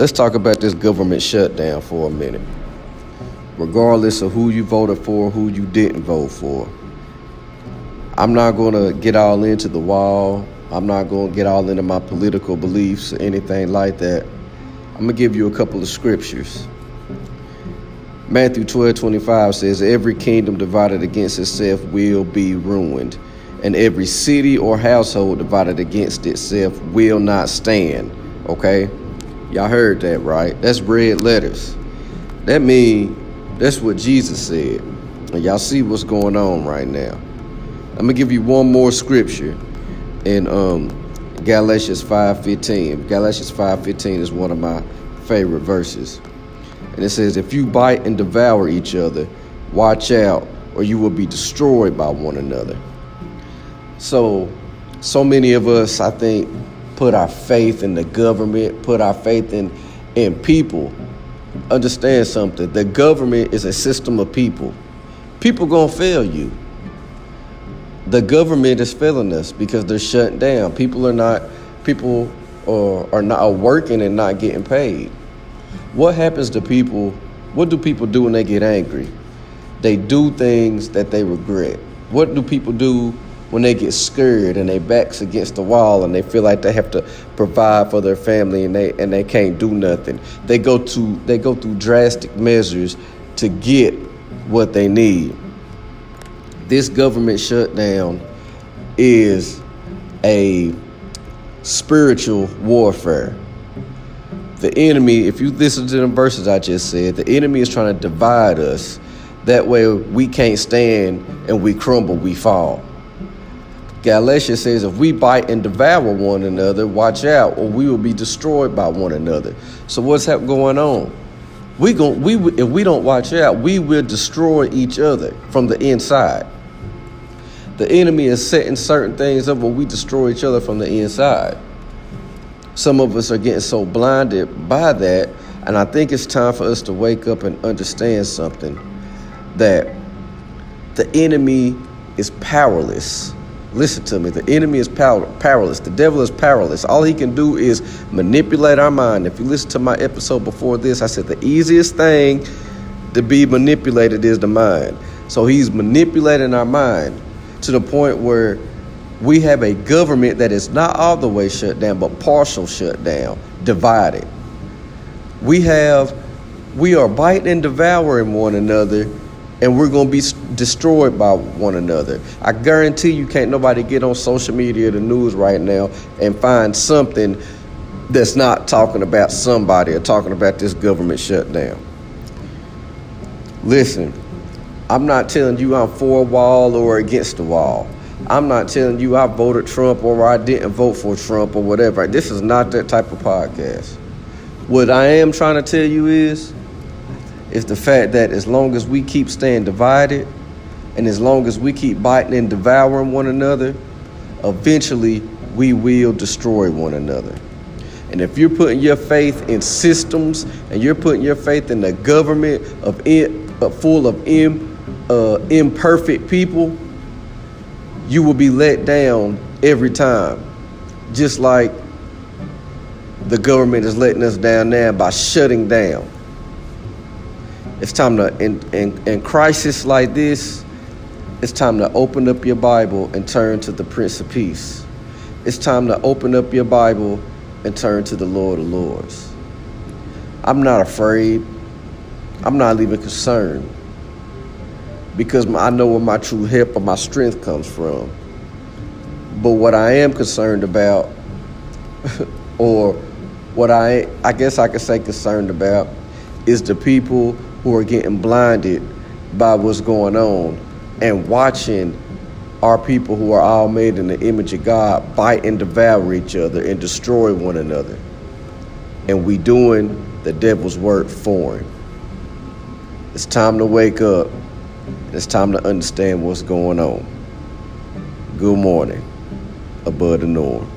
let's talk about this government shutdown for a minute. Regardless of who you voted for, who you didn't vote for. I'm not going to get all into the wall. I'm not going to get all into my political beliefs or anything like that. I'm going to give you a couple of scriptures. Matthew 12 25 says, Every kingdom divided against itself will be ruined, and every city or household divided against itself will not stand. Okay? Y'all heard that, right? That's red letters. That means that's what Jesus said. And y'all see what's going on right now. I'm gonna give you one more scripture in um, Galatians 5:15. Galatians 5:15 is one of my favorite verses. And it says, If you bite and devour each other, watch out, or you will be destroyed by one another. So, so many of us, I think, put our faith in the government, put our faith in in people. Understand something. The government is a system of people. People gonna fail you. The government is failing us because they're shutting down. People are not people are, are not working and not getting paid. What happens to people? What do people do when they get angry? They do things that they regret. What do people do when they get scared and their backs against the wall and they feel like they have to provide for their family and they and they can't do nothing. They go to they go through drastic measures to get what they need. This government shutdown is a spiritual warfare. The enemy, if you listen to the verses I just said, the enemy is trying to divide us. That way we can't stand and we crumble, we fall. Galatians says, if we bite and devour one another, watch out, or we will be destroyed by one another. So what's going on? We going we if we don't watch out, we will destroy each other from the inside. The enemy is setting certain things up where we destroy each other from the inside. Some of us are getting so blinded by that, and I think it's time for us to wake up and understand something that the enemy is powerless Listen to me. The enemy is power, powerless. The devil is powerless. All he can do is manipulate our mind. If you listen to my episode before this, I said the easiest thing to be manipulated is the mind. So he's manipulating our mind to the point where we have a government that is not all the way shut down, but partial shut down, divided. We have, we are biting and devouring one another and we're going to be destroyed by one another. I guarantee you can't nobody get on social media, the news right now, and find something that's not talking about somebody or talking about this government shutdown. Listen, I'm not telling you I'm for a wall or against the wall. I'm not telling you I voted Trump or I didn't vote for Trump or whatever. This is not that type of podcast. What I am trying to tell you is is the fact that as long as we keep staying divided and as long as we keep biting and devouring one another, eventually we will destroy one another. And if you're putting your faith in systems and you're putting your faith in the government of in, uh, full of uh, imperfect people, you will be let down every time. Just like the government is letting us down now by shutting down. It's time to, in, in, in crisis like this, it's time to open up your Bible and turn to the Prince of Peace. It's time to open up your Bible and turn to the Lord of Lords. I'm not afraid. I'm not even concerned because I know where my true help or my strength comes from. But what I am concerned about, or what I I guess I could say concerned about, is the people who are getting blinded by what's going on and watching our people who are all made in the image of God bite and devour each other and destroy one another. And we doing the devil's work for him. It's time to wake up. It's time to understand what's going on. Good morning. Above the norm.